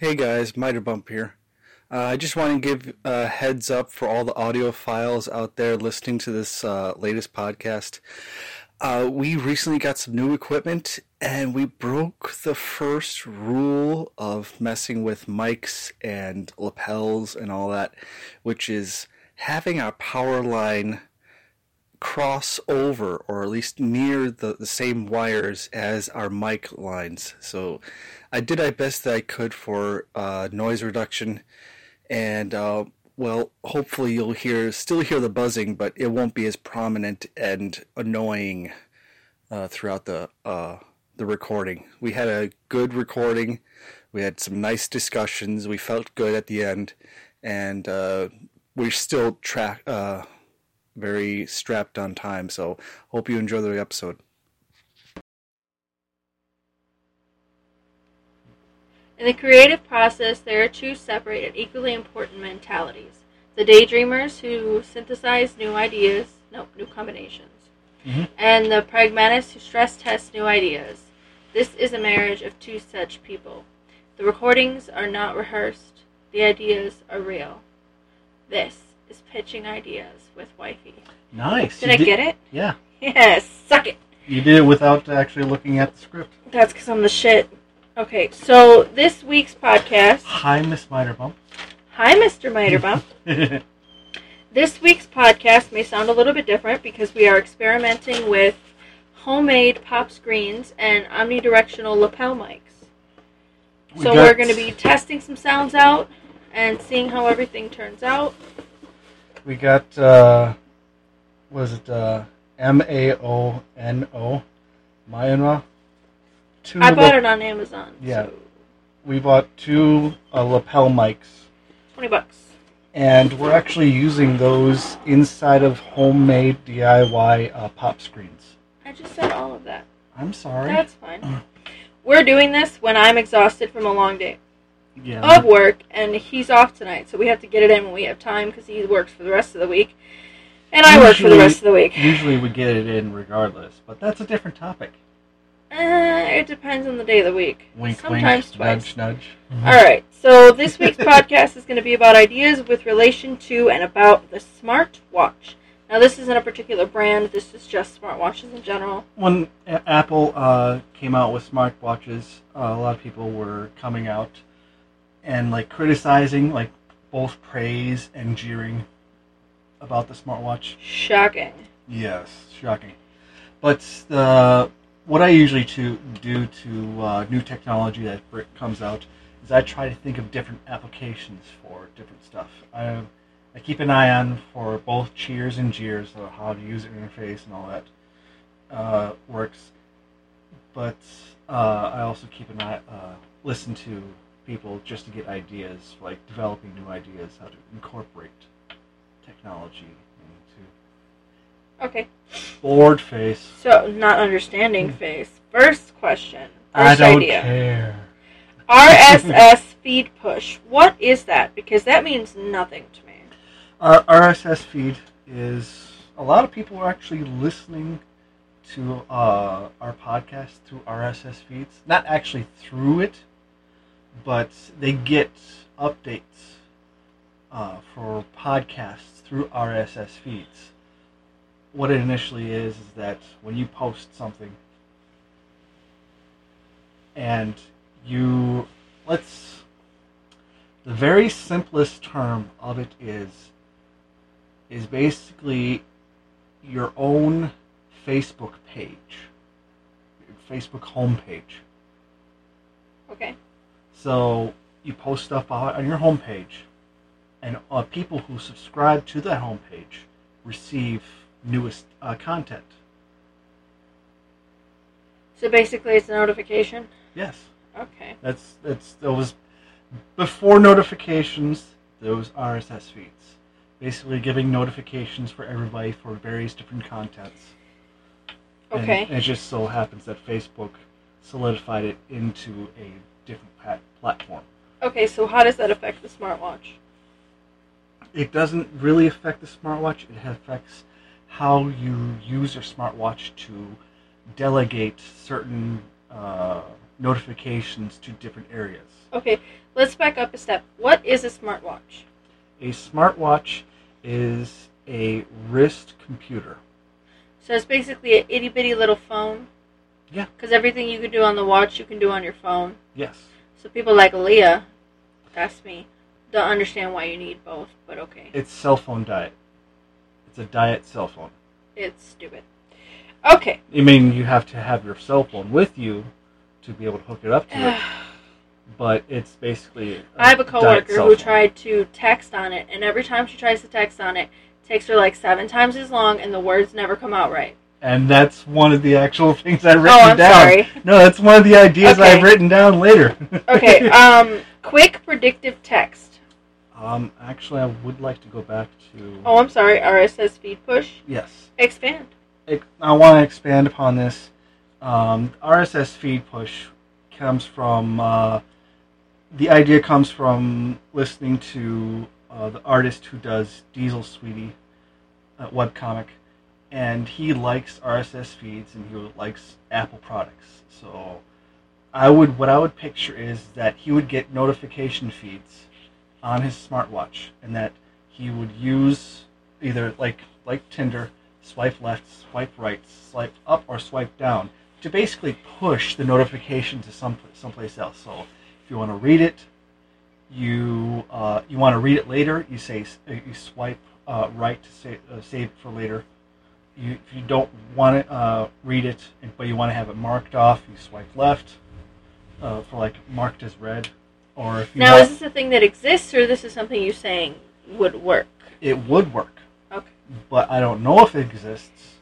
Hey guys, Miter Bump here. Uh, I just want to give a heads up for all the audiophiles out there listening to this uh, latest podcast. Uh, we recently got some new equipment and we broke the first rule of messing with mics and lapels and all that, which is having our power line cross over or at least near the, the same wires as our mic lines. So I did my best that I could for uh, noise reduction, and uh, well, hopefully you'll hear still hear the buzzing, but it won't be as prominent and annoying uh, throughout the uh, the recording. We had a good recording. We had some nice discussions. We felt good at the end, and uh, we're still track uh, very strapped on time. So hope you enjoy the episode. In the creative process, there are two separate and equally important mentalities the daydreamers who synthesize new ideas, no, new combinations, Mhm. and the pragmatists who stress test new ideas. This is a marriage of two such people. The recordings are not rehearsed, the ideas are real. This is pitching ideas with wifey. Nice. Did You I get it? Yeah. Yes, suck it. You did it without actually looking at the script. That's because I'm the shit. Okay, so this week's podcast. Hi, Miss Miterbump. Hi, Mr. Miterbump. This week's podcast may sound a little bit different because we are experimenting with homemade pop screens and omnidirectional lapel mics. We so got- we're going to be testing some sounds out and seeing how everything turns out. We got, uh, was it, uh, M A O N O? Mayana? Two I bought lap- it on Amazon. Yeah. So We bought two uh, lapel mics, 20 bucks. and we're actually using those inside of homemade DIY uh, pop screens. I just said all of that. I'm sorry. That's fine. We're doing this when I'm exhausted from a long day yeah. of work, and he's off tonight, so we have to get it in when we have time because he works for the rest of the week, and I work for the rest of the week. Usually we get it in regardless, but that's a different topic. Uh, it depends on the day of the week. Wink, Sometimes wink, twice. nudge, nudge. All right. So this week's podcast is going to be about ideas with relation to and about the smart watch. Now, this isn't a particular brand. This is just smartwatches in general. when Apple uh, came out with smartwatches, uh, a lot of people were coming out and like criticizing, like both praise and jeering about the smartwatch. Shocking. Yes, shocking. But uh, what I usually to do to uh, new technology that comes out is I try to think of different applications for different stuff. I, I keep an eye on for both cheers and jeers, so how the user interface and all that uh, works. But uh, I also keep an eye, uh, listen to people just to get ideas, like developing new ideas, how to incorporate technology into Okay. board face. So, not understanding face. First question. First Hmm. I don't idea. care. RSS feed push. What is that? Because that means nothing to me. Our RSS feed is a lot of people are actually listening to uh, our podcast through RSS feeds. Not actually through it, but they get updates uh, for podcasts through RSS feeds. What it initially is is that when you post something and you let's the very simplest term of it is is basically your own Facebook page, your Facebook homepage. Okay. So you post stuff on your homepage, and uh, people who subscribe to that homepage receive newest uh, content. So basically, it's a notification. Yes, Okay. that's that's those before notifications. Those RSS feeds, basically giving notifications for everybody for various different contents. And Okay. it just so happens that Facebook solidified it into a different pat- platform. Okay. So how does that affect the smartwatch? It doesn't really affect the smartwatch. It affects how you use your smartwatch to delegate certain uh, notifications to different areas. Okay, let's back up a step. What is a smartwatch? A smartwatch is a wrist computer. So it's basically an itty bitty little phone. Yeah. Because everything you can do on the watch, you can do on your phone. Yes. So people like Leah, that's me, don't understand why you need both, but okay. It's cell phone diet. It's a diet cell phone. It's stupid. Okay. I mean, you have to have your cell phone with you to be able to hook it up to it, but it's basically. I have a coworker who tried to text on it, and every time she tries to text on it, it takes her like seven times as long, and the words never come out right. And that's one of the actual things I've written Oh, I'm down. sorry. No, that's one of the ideas Okay. I've written down later. Okay. um, quick predictive text. um, actually, I would like to go back to. Oh, I'm sorry. RSS feed push. Yes. Expand. I want to expand upon this. Um, RSS feed push comes from uh, the idea comes from listening to uh, the artist who does Diesel Sweetie uh, webcomic, and he likes RSS feeds and he likes Apple products. So, I would what I would picture is that he would get notification feeds on his smartwatch, and that he would use either like like Tinder swipe left, swipe right, swipe up, or swipe down to basically push the notification to some someplace else. So if you want to read it, you uh, you want to read it later, you say uh, you swipe uh, right to save, uh, save it for later. You, if you don't want to uh, read it, but you want to have it marked off, you swipe left uh, for like marked as read. Or if you Now, want, is this a thing that exists, or this is something you're saying would work? it would work, Okay. but I don't know if it exists.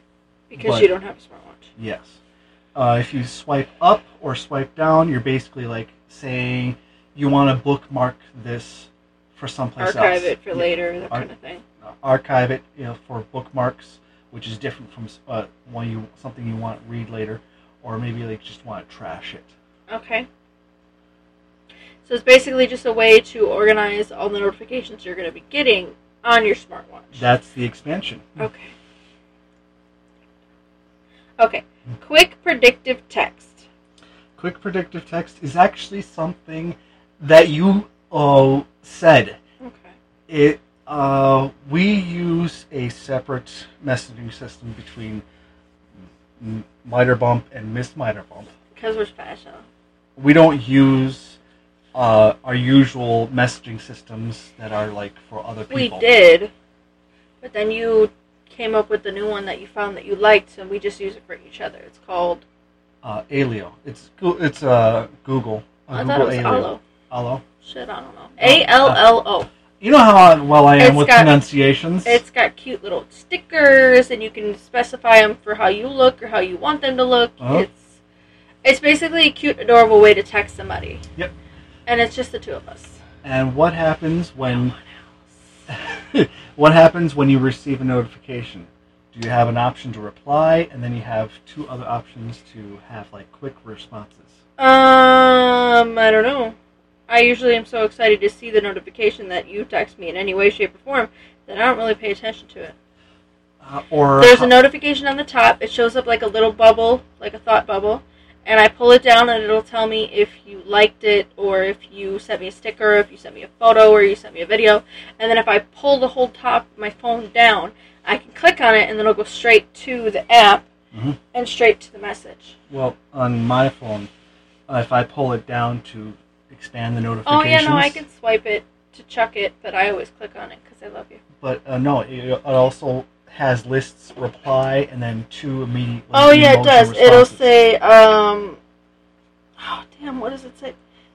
Because But- you don't have a smartwatch. Yes. Uh, if you swipe up or swipe down, you're basically like saying you want to bookmark this for someplace Archive else. Archive it for Yeah. later, that Ar- kind of thing. Archive it, you know, for bookmarks, which is different from uh, one you something you want to read later, or maybe like just want to trash it. Okay. So it's basically just a way to organize all the notifications you're going to be getting on your smartwatch. That's the expansion. Okay. Okay. Quick predictive text. Quick predictive text is actually something that you uh, said. Okay. It uh, we use a separate messaging system between Miter Bump and Miss Miter Bump. Because we're special. We don't use uh, our usual messaging systems that are like for other people. We did. But then you came up with the new one that you found that you liked, and we just use it for each other. It's called. Uh, Alio. It's it's uh, Google. Uh, I Google thought it was Alio. Allo. Allo. Shit, I don't know. A L L O. You know how well I am It's with got- pronunciations. It's got cute little stickers, and you can specify them for how you look or how you want them to look. Uh-huh. It's it's basically a cute, adorable way to text somebody. Yep. And it's just the two of us. and what happens when No else. what happens when you receive a notification? Do you have an option to reply, and then you have two other options to have like quick responses? Um, I don't know. I usually am so excited to see the notification that you text me in any way, shape, or form that I don't really pay attention to it. Uh, or There's a notification on the top. It shows up like a little bubble, like a thought bubble, and I pull it down and it'll tell me if you liked it or if you sent me a sticker, if you sent me a photo or you sent me a video. And then if I pull the whole top of my phone down, I can click on it and then it'll go straight to the app Mhm. and straight to the message. well, on my phone, if I pull it down to expand the notifications. Oh yeah, no, I can swipe it to chuck it, but I always click on it because I love you. But uh, no, it, it also has lists reply and then two immediate. Oh yeah, it does. It'll say, um, oh damn, what does it say?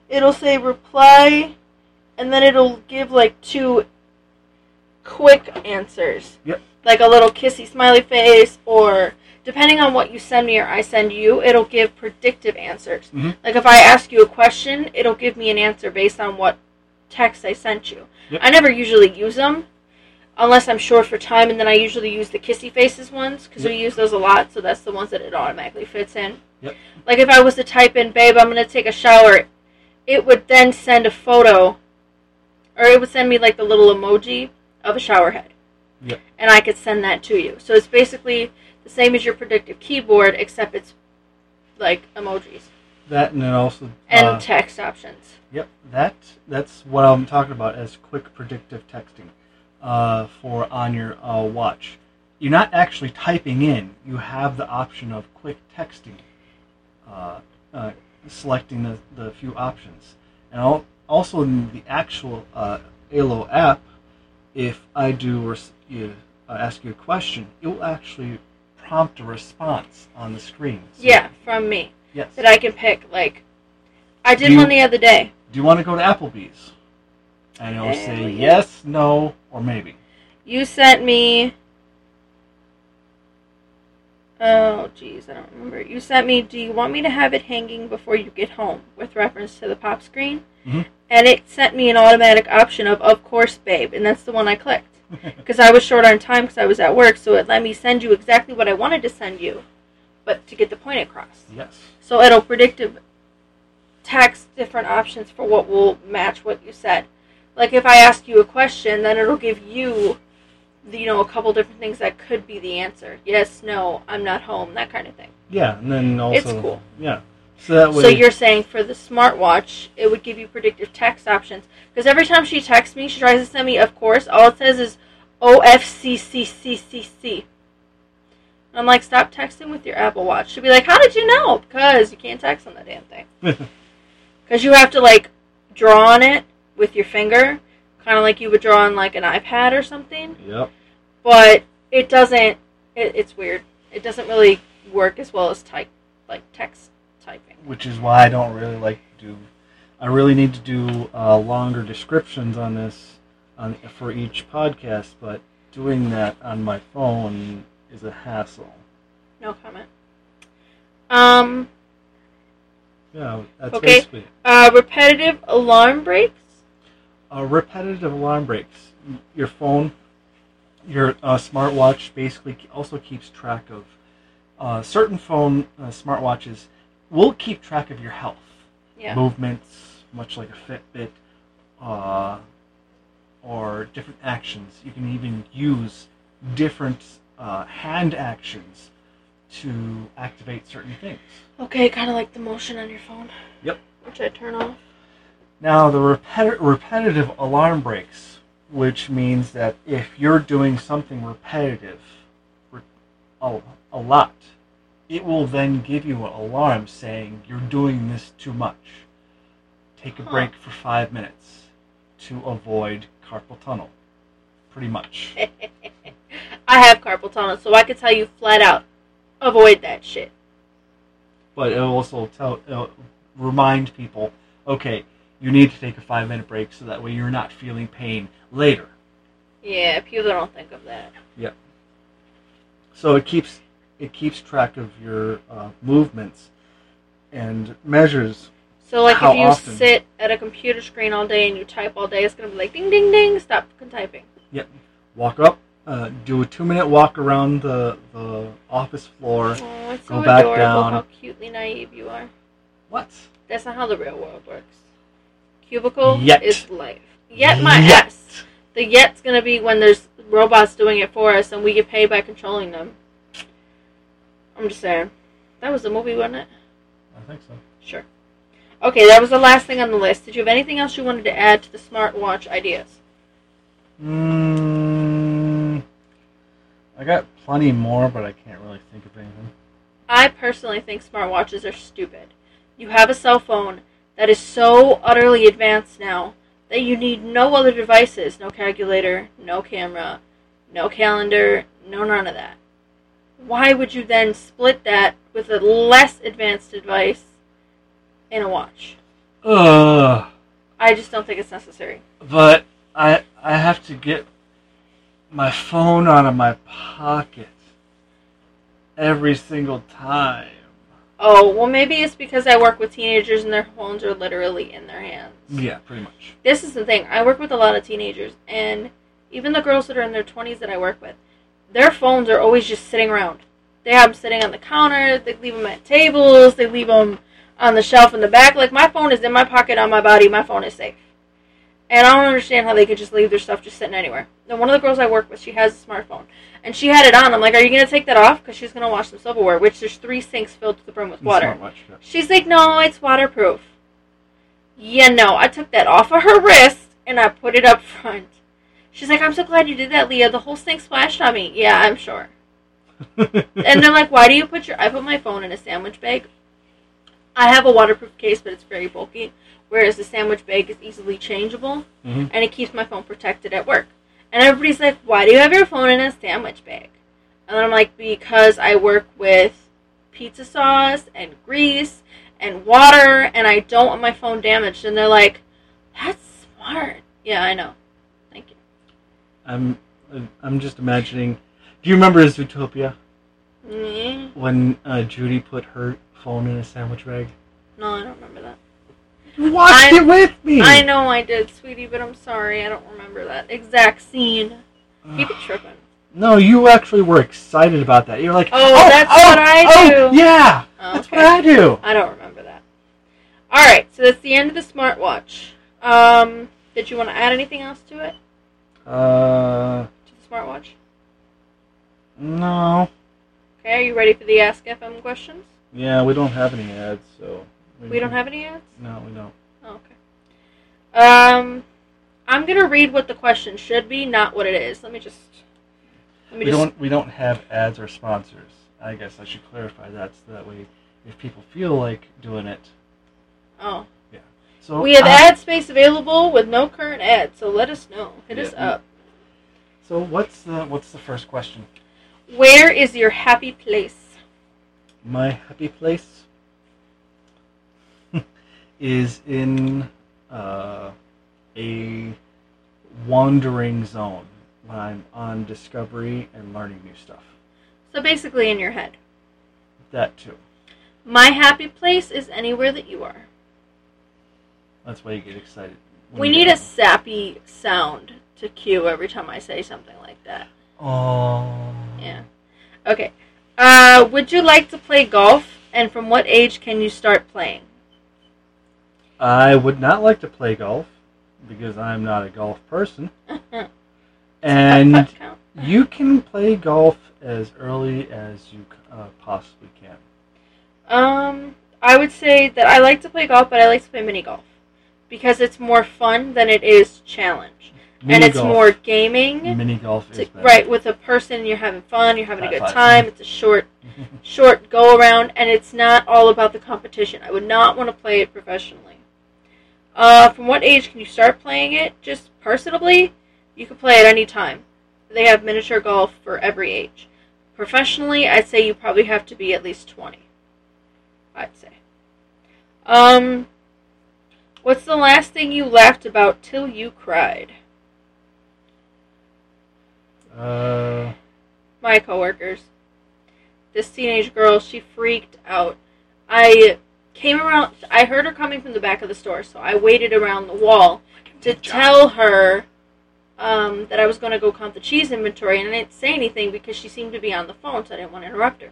It'll say reply, and then it'll give like two quick answers. Yep. Like a little kissy smiley face, or depending on what you send me or I send you, it'll give predictive answers. Mhm. Like if I ask you a question, it'll give me an answer based on what text I sent you. Yep. I never usually use them unless I'm short for time, and then I usually use the kissy faces ones because we use those a lot. So that's the ones that it automatically fits in. Yep. Like if I was to type in, "Babe, I'm gonna take a shower," it would then send a photo, or it would send me like the little emoji of a shower head. Yep. And I could send that to you. So it's basically the same as your predictive keyboard, except it's like emojis. That and then also and uh, text options. Yep, that that's what I'm talking about as quick predictive texting uh, for on your uh, watch. You're not actually typing in. You have the option of quick texting, uh, uh, selecting the, the few options, and al- also in the actual uh, Allo app, if I do res- you, uh, ask you a question, it will actually prompt a response on the screen. So- Yeah, from me Yes. that I can pick. Like, I did you- one the other day. Do you want to go to Applebee's? And it'll Hell say yeah. yes, no, or maybe. You sent me. Oh, geez, I don't remember. You sent me. Do you want me to have it hanging before you get home, with reference to the pop screen? Mhm. And it sent me an automatic option of, of course, babe, and that's the one I clicked because I was short on time because I was at work, so it let me send you exactly what I wanted to send you, but to get the point across. Yes. So it'll predictive text different options for what will match what you said. Like if I ask you a question, then it'll give you, the, you know, a couple different things that could be the answer. Yes, no, I'm not home, that kind of thing. Yeah, and then also It's cool. Yeah. So that way So you're saying for the smartwatch, it would give you predictive text options. Because every time she texts me, she tries to send me, of course, all it says is OFCCCCC. I'm like, stop texting with your Apple Watch. She'll be like, how did you know? Because you can't text on the damn thing. Because you have to, like, draw on it with your finger, kind of like you would draw on, like, an iPad or something. Yep. But it doesn't, it, it's weird. It doesn't really work as well as type, like, text. Which is why I don't really like to do. I really need to do uh, longer descriptions on this on for each podcast, but doing that on my phone is a hassle. No comment. Um, Yeah, that's Okay. basically it. uh, repetitive alarm breaks. uh, repetitive alarm breaks. Your phone, your uh, smartwatch basically also keeps track of uh, certain phone uh, smartwatches will keep track of your health, Yeah. movements, much like a Fitbit, uh, or different actions. You can even use different uh, hand actions to activate certain things. Okay, kind of like the motion on your phone. Yep. Which I turn off. Now, the repeti- repetitive alarm breaks, which means that if you're doing something repetitive re- a, a lot, it will then give you an alarm saying you're doing this too much. Take a Huh. break for five minutes to avoid carpal tunnel. Pretty much. I have carpal tunnel, so I can tell you flat out, avoid that shit. But it'll also tell, it'll remind people, okay, you need to take a five minute break so that way you're not feeling pain later. Yeah, people don't think of that. Yep. So it keeps it keeps track of your uh, movements and measures. So, like, if you often? sit at a computer screen all day and you type all day, it's gonna be like ding, ding, ding. Stop typing. Yep. Walk up, uh, do a two minute walk around the the office floor. Oh, Go so back adorable down. how cutely naive you are. What? That's not how the real world works. Cubicle Yet. is life. Yet my Yet. ass. The yet's gonna be when there's robots doing it for us and we get paid by controlling them. I'm just saying. That was the movie, wasn't it? I think so. Sure. Okay, that was the last thing on the list. Did you have anything else you wanted to add to the smartwatch ideas? Mm, I got plenty more, but I can't really think of anything. I personally think smartwatches are stupid. You have a cell phone that is so utterly advanced now that you need no other devices no calculator, no camera, no calendar, no none of that. Why would you then split that with a less advanced device in a watch? Ugh. I just don't think it's necessary. But I I have to get my phone out of my pocket every single time. Oh, well, maybe it's because I work with teenagers and their phones are literally in their hands. Yeah, pretty much. this is the thing. I work with a lot of teenagers, and even the girls that are in their 20s that I work with, their phones are always just sitting around. They have them sitting on the counter, they leave them at tables, they leave them on the shelf in the back. Like, my phone is in my pocket on my body, my phone is safe. And I don't understand how they could just leave their stuff just sitting anywhere. Now, one of the girls I work with, she has a smartphone, and she had it on. I'm like, "Are you gonna take that off? Because she's gonna wash some silverware, which there's three sinks filled to the brim with water." Smartwatch, yeah. She's like, "No, it's waterproof." Yeah, no, I took that off of her wrist and I put it up front. She's like, "I'm so glad you did that, Leah. The whole thing splashed on me." Yeah, I'm sure. And they're like, "Why do you put your?" I put my phone in a sandwich bag. I have a waterproof case, but it's very bulky. Whereas the sandwich bag is easily changeable, Mhm. and it keeps my phone protected at work. And everybody's like, "Why do you have your phone in a sandwich bag?" And I'm like, "Because I work with pizza sauce and grease and water, and I don't want my phone damaged." And they're like, "That's smart." Yeah, I know. I'm I'm just imagining. Do you remember Zootopia Mm, when uh, Judy put her phone in a sandwich bag? No, I don't remember that. You watched I'm- it with me. I know I did, sweetie, but I'm sorry. I don't remember that exact scene. Keep it tripping. No, you actually were excited about that. You were like, Oh, that's what I oh, do." Yeah, Oh, that's what I do. I don't remember that. All right, so that's the end of the smartwatch. Um, did you want to add anything else to it? Uh, To the smartwatch? no. Okay, are you ready for the Ask FM questions? Yeah, we don't have any ads, so We don't have any ads. No, we don't. Oh, okay. Um, I'm gonna read what the question should be, not what it is. Let me just. Let me We just. don't. We don't have ads or sponsors. I guess I should clarify that so that way, if people feel like doing it, Oh, so we have uh, ad space available with no current ads, so let us know. Hit us up. So what's the what's the first question? Where is your happy place? My happy place is in uh, a wandering zone when I'm on discovery and learning new stuff. So basically, in your head. That too. My happy place is anywhere that you are. That's why you get excited. We need a sappy sound to cue every time I say something like that. Oh. Yeah. Okay. Uh, would you like to play golf? And from what age can you start playing? I would not like to play golf because I'm not a golf person. And you can play golf as early as you uh, possibly can. Um, I would say that I like to play golf, but I like to play mini golf because it's more fun than it is challenge, and it's golf- more gaming. Mini golf is to- right with a person, you're having fun, you're having a good five. time. It's a short, short go around, and it's not all about the competition. I would not want to play it professionally. Uh, from what age can you start playing it? Just personally, you can play at any time. They have miniature golf for every age. Professionally, I'd say you probably have to be at least 20. I'd say. Um, what's the last thing you laughed about till you cried? Uh, my coworkers. This teenage girl, she freaked out. I came around, I heard her coming from the back of the store, so I waited around the wall to tell her um, that I was going to go count the cheese inventory, and I didn't say anything because she seemed to be on the phone, so I didn't want to interrupt her.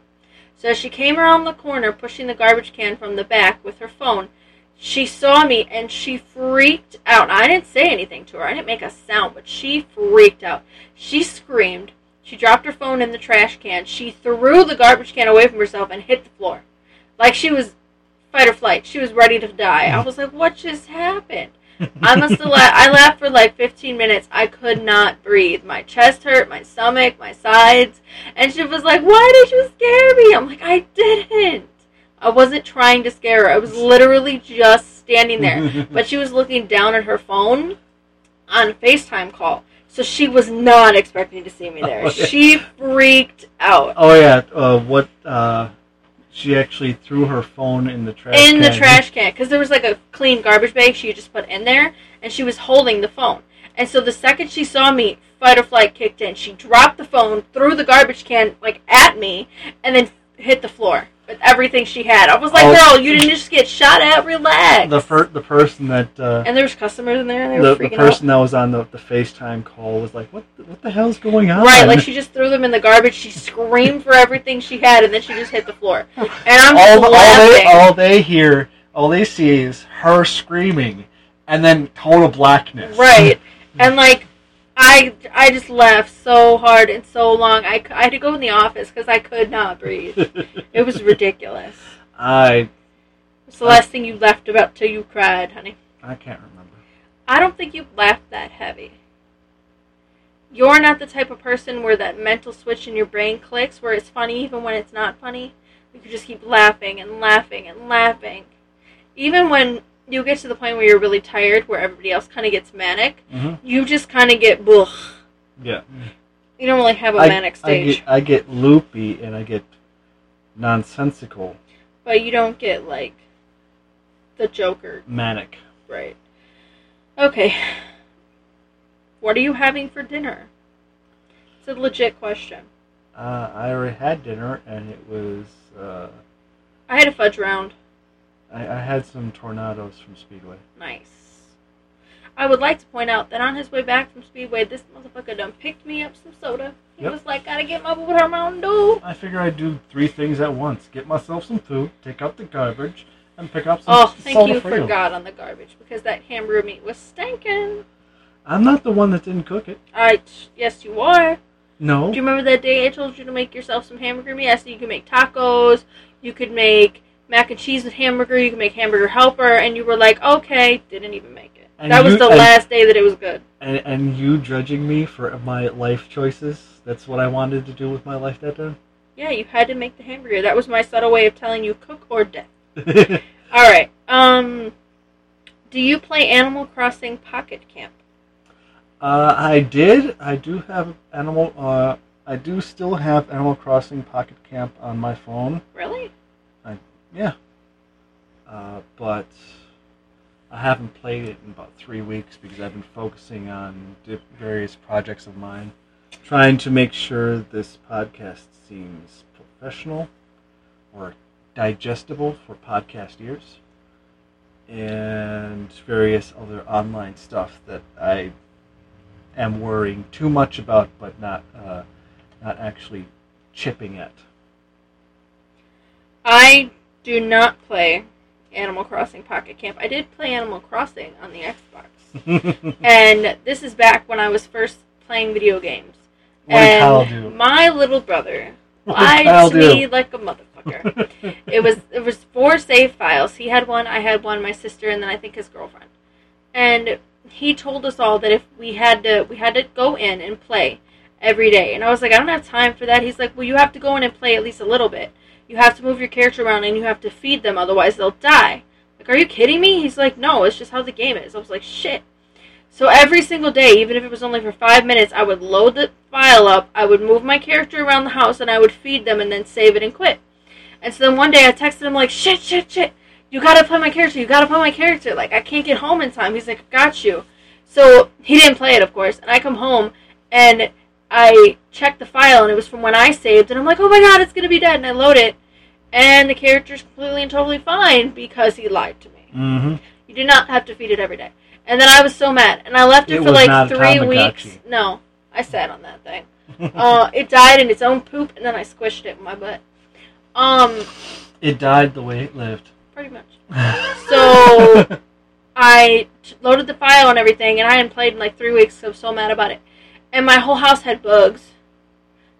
So as she came around the corner, pushing the garbage can from the back with her phone, she saw me and she freaked out. I didn't say anything to her. I didn't make a sound, but she freaked out. She screamed. She dropped her phone in the trash can. She threw the garbage can away from herself and hit the floor. Like she was fight or flight. She was ready to die. I mm-hmm. was like, what just happened? I must have laughed. I laughed for like 15 minutes. I could not breathe. My chest hurt, my stomach, my sides. And she was like, why did you scare me? I'm like, I didn't. I wasn't trying to scare her. I was literally just standing there. But she was looking down at her phone on a FaceTime call. So she was not expecting to see me there. Oh, yeah. She freaked out. oh yeah. Uh, what? Uh, she actually threw her phone in the trash. in the can. trash can because there was like a clean garbage bag she just put in there and she was holding the phone and so the second she saw me fight or flight kicked in she dropped the phone threw the garbage can like at me and then hit the floor with everything she had i was like Oh. girl you didn't just get shot at relax The fir- the person that uh, and there was customers in there and they were the, the person that was on the, the FaceTime call was like, "What the, what the hell's going on?" right like she just threw them in the garbage she screamed for everything she had and then she just hit the floor and i'm all, just all laughing they all they hear, all they see is her screaming, and then total blackness. Right. And like, I I just laughed so hard and so long. I, I had to go in the office because I could not breathe. It was ridiculous. I It's the last thing you laughed about till you cried, honey. I can't remember. I don't think you laughed that heavy. You're not the type of person where that mental switch in your brain clicks where it's funny even when it's not funny. You just keep laughing and laughing and laughing. Even when you get to the point where you're really tired, where everybody else kind of gets manic, Mm-hmm. you just kind of get, ugh. Yeah. You don't really have a I, manic I stage. get, I get loopy and I get nonsensical, But you don't get, like, the Joker, manic. right? Okay. What are you having for dinner? It's a legit question. Uh, I already had dinner and it was. Uh, I had a fudge round. I, I had some tornadoes from Speedway. Nice. I would like to point out that on his way back from Speedway, this motherfucker done picked me up some soda. He Yep. was like, gotta get my water Mountain Dew. I figure I'd do three things at once: get myself some food, take out the garbage, and pick up some Oh, thank soda you for God on the garbage because that hamburger meat was stinking. I'm not the one that didn't cook it. I, yes, you are. No. Do you remember that day I told you to make yourself some hamburger meat? I said you could make tacos, you could make mac and cheese with hamburger, you can make hamburger helper, and you were like, okay, didn't even make it. And that was the and- last day that it was good. And, and you judging me for my life choices? That's what I wanted to do with my life that day. Yeah, you had to make the hamburger. That was my subtle way of telling you cook or death. All right. Um, do you play Animal Crossing Pocket Camp? uh, I did. I do have Animal. Uh, I do still have Animal Crossing Pocket Camp on my phone. Really? Yeah. Uh, but I haven't played it in about three weeks because I've been focusing on various projects of mine, trying to make sure this podcast seems professional or digestible for podcast ears, and various other online stuff that I am worrying too much about, but not uh, not actually chipping at. I do not play Animal Crossing Pocket Camp. I did play Animal Crossing on the Xbox. and this is back when I was first playing video games. What and my little brother lied to me like a motherfucker. it was it was four save files. He had one, I had one, my sister, and then I think his girlfriend. And he told us all that if we had to we had to go in and play every day. And I was like, I don't have time for that. He's like, Well you have to go in and play at least a little bit. You have to move your character around and you have to feed them, otherwise they'll die. Like, are you kidding me? He's like, No, it's just how the game is. I was like, shit. So every single day, even if it was only for five minutes, I would load the file up, I would move my character around the house, and I would feed them and then save it and quit. And so then one day I texted him like, shit, shit, shit, you gotta play my character, you gotta play my character. Like, I can't get home in time. He's like, got you. So he didn't play it, of course, and I come home and I checked the file, and it was from when I saved, and I'm like, oh my god, it's gonna be dead, and I load it, and the character's completely and totally fine because he lied to me. Mm-hmm. You do not have to feed it every day. And then I was so mad, and I left it, It for like three weeks. No, I sat on that thing. uh, it died in its own poop, and then I squished it with my butt. Um, It died the way it lived. pretty much. So I t- loaded the file and everything, and I hadn't played in like three weeks. So I was so mad about it, and my whole house had bugs.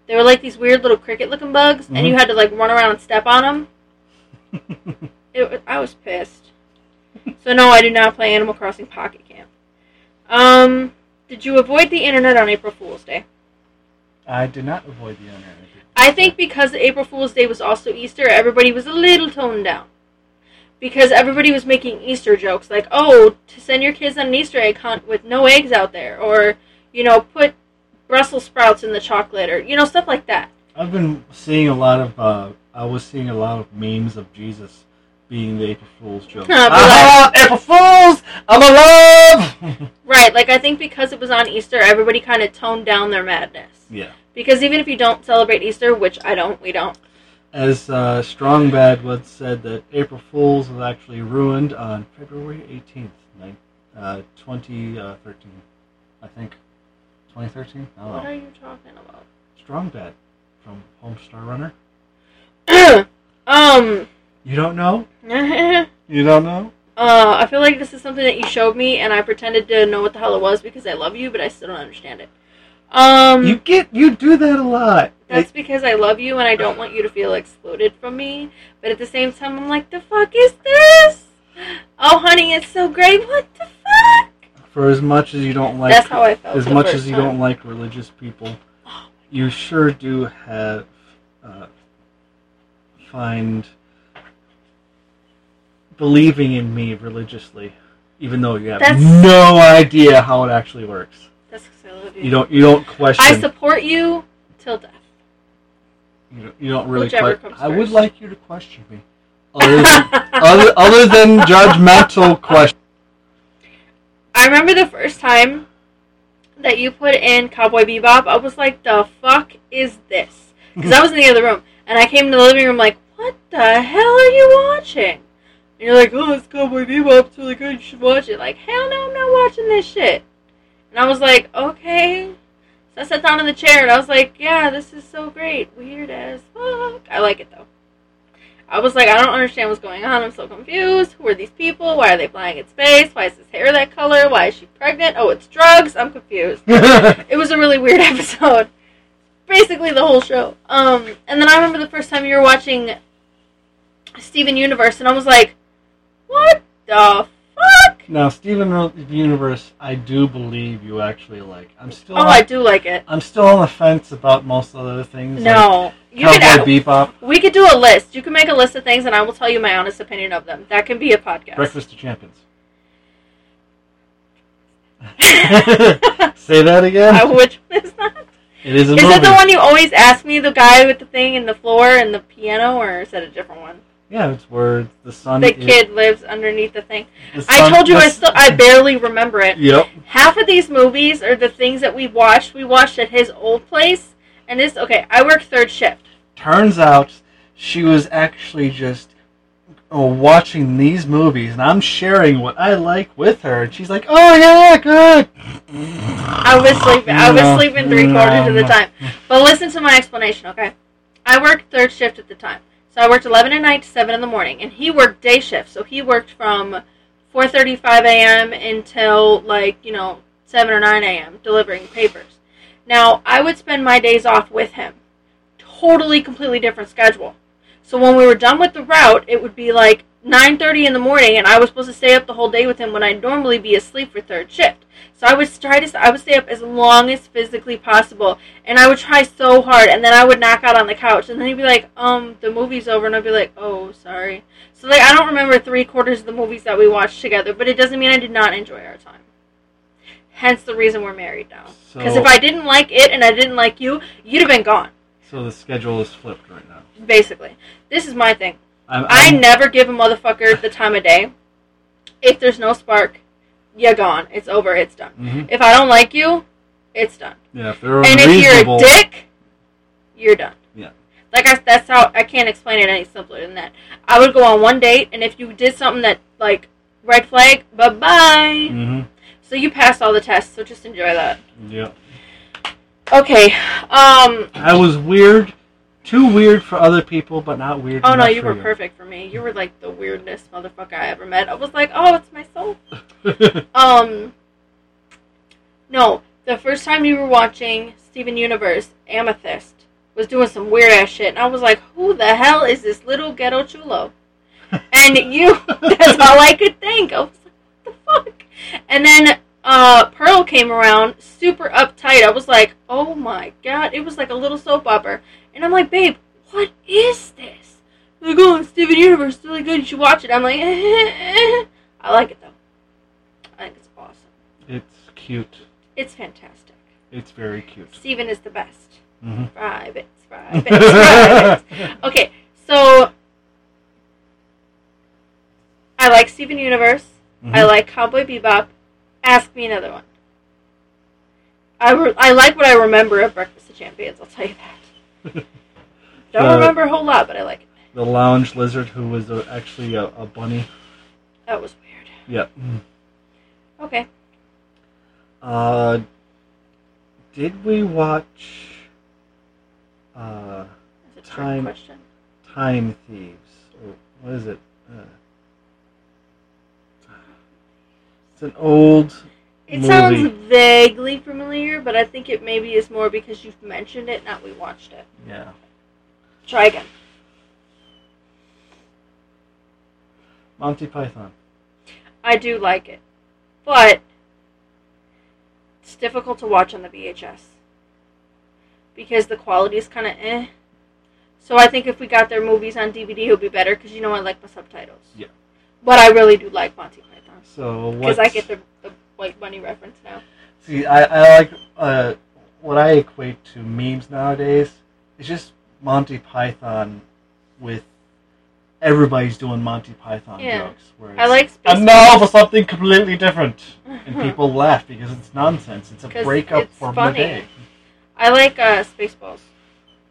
They were like these weird little cricket-looking bugs, and you Mhm. had to like run around and step on them. It, I was pissed. So no, I do not play Animal Crossing Pocket Camp. Um, did you avoid the internet on April Fool's Day? I did not avoid the internet. I think because April Fool's Day was also Easter, everybody was a little toned down. Because everybody was making Easter jokes like, "Oh, to send your kids on an Easter egg hunt with no eggs out there," or you know, put Brussels sprouts in the chocolate, or you know, stuff like that. I've been seeing a lot of. Uh, I was seeing a lot of memes of Jesus being the April Fool's joke. But ah, April Fools! I'm alive! Right? Like I think because it was on Easter, everybody kind of toned down their madness. yeah. Because even if you don't celebrate Easter, which I don't, we don't. As uh, Strong Bad once said, that April Fools was actually ruined on February 18th, uh, 2013. I think. 2013? I don't What know. are you talking about? Strong Bad from Homestar Runner. um. You don't know? no, You don't know? Uh, I feel like this is something that you showed me, and I pretended to know what the hell it was because I love you, but I still don't understand it. Um, You get you do that a lot. that's because I love you and I don't want you to feel excluded from me. But at the same time, I'm like, the fuck is this? Oh, honey, it's so great. What the fuck? For as much as you don't like, That's how I felt. as much as you time. don't like religious people, you sure do have uh, find believing in me religiously, even though you have That's- no idea how it actually works. That's because I love you. You don't you don't question. I support you till death. you, don't, you don't really. Whichever que- I would like you to question me, other than other, other than judgmental question. I remember the first time that you put in Cowboy Bebop, I was like, the fuck is this? Because I was in the other room, and I came to the living room like, what the hell are you watching? And you're like, oh, it's Cowboy Bebop, it's really good, you should watch it. Like, hell no, I'm not watching this shit. And I was like, okay. So I sat down in the chair, and I was like, yeah, this is so great. Weird as fuck. I like it, though. I was like, I don't understand what's going on. I'm so confused. Who are these people? Why are they flying in space? Why is his hair that color? Why is she pregnant? Oh, it's drugs. I'm confused. it was a really weird episode. Basically, the whole show. Um, and then I remember the first time you were watching Steven Universe, and I was like, what the fuck? now, Steven Universe, I do believe you actually like. I'm still. Oh, I do like it. I'm still on the fence about most of the other things. like No. You Cowboy can, Bebop, we could do a list. You can make a list of things, and I will tell you my honest opinion of them. That can be a podcast. Breakfast of Champions. Say that again. Uh, Which one is that? it is a Is movie. it the one you always ask me, the guy with the thing in the floor and the piano, or is that a different one? Yeah, it's where the sun. The is- kid lives underneath the thing. the I told you the I still I barely remember it. Yep. Half of these movies are the things that we watched. We watched at his old place, and this okay. I work third shift. Turns out she was actually just uh, watching these movies, and I'm sharing what I like with her, and she's like, "Oh yeah, good." I was sleeping. I was sleeping three quarters of the time. But listen to my explanation, okay? I worked third shift at the time, so I worked eleven at night to seven in the morning, and he worked day shift, so he worked from four thirty-five a.m. until like you know seven or nine a.m. delivering papers. Now I would spend my days off with him, totally completely different schedule. So when we were done with the route, it would be like 9:30 in the morning, and I was supposed to stay up the whole day with him when I'd normally be asleep for third shift. So I would try to I would stay up as long as physically possible, and I would try so hard, and then I would knock out on the couch, and then he'd be like, "Um, the movie's over," and I'd be like, "Oh, sorry." So like I don't remember three quarters of the movies that we watched together, but it doesn't mean I did not enjoy our time. Hence the reason we're married now. Because So- if I didn't like it and I didn't like you, you'd have been gone. So the schedule is flipped right now. Basically, this is my thing. I'm, I I'm- never give a motherfucker the time of day. If there's no spark, you're gone. It's over. It's done. Mhm. If I don't like you, it's done. Yeah, if they're And if you're a dick, you're done. Yeah. Like I, that's how I can't explain it any simpler than that. I would go on one date, and if you did something that like red flag, bye bye. Mhm. So you passed all the tests, so just enjoy that. Yeah. Okay. Um. I was weird, too weird for other people, but not weird. Oh no, you were perfect for me. You were like the weirdest motherfucker I ever met. I was like, oh, it's my soul. Um, no, the first time you were watching Steven Universe, Amethyst was doing some weird ass shit, and I was like, who the hell is this little ghetto chulo? And you, that's all I could think. I was And then uh, Pearl came around, super uptight. I was like, oh my god, it was like a little soap opera. And I'm like, babe, what is this? Like, oh, it's Steven Universe, it's really good. You should watch it. I'm like, I like it though. I think it's awesome. it's cute. It's fantastic. It's very cute. Steven is the best. Mhm. Private, private. Okay, so I like Steven Universe. I Mhm. like Cowboy Bebop. Ask me another one. I, re- I like what I remember of Breakfast of Champions. I'll tell you that. Don't Uh, remember a whole lot, but I like it. the lounge lizard, who was a, actually a, a bunny. That was weird. Yep. Okay. Uh, did we watch uh, That's a Time. question. Time Thieves? Or what is it? Uh, It's an old. It movie. sounds vaguely familiar, but I think it maybe is more because you've mentioned it, not we watched it. Yeah. Try again. Monty Python. I do like it, but it's difficult to watch on the VHS because the quality is kind of eh. So I think if we got their movies on DVD, it would be better because you know I like my subtitles. Yeah. But I really do like Monty Python So because I get the the white money reference now. See, I, I like uh, what I equate to memes nowadays. It's just Monty Python with everybody's doing Monty Python Yeah. jokes. Where I like Space and now for something completely different, and people laugh because it's nonsense. It's a breakup it's funny. the day. I like uh, Spaceballs.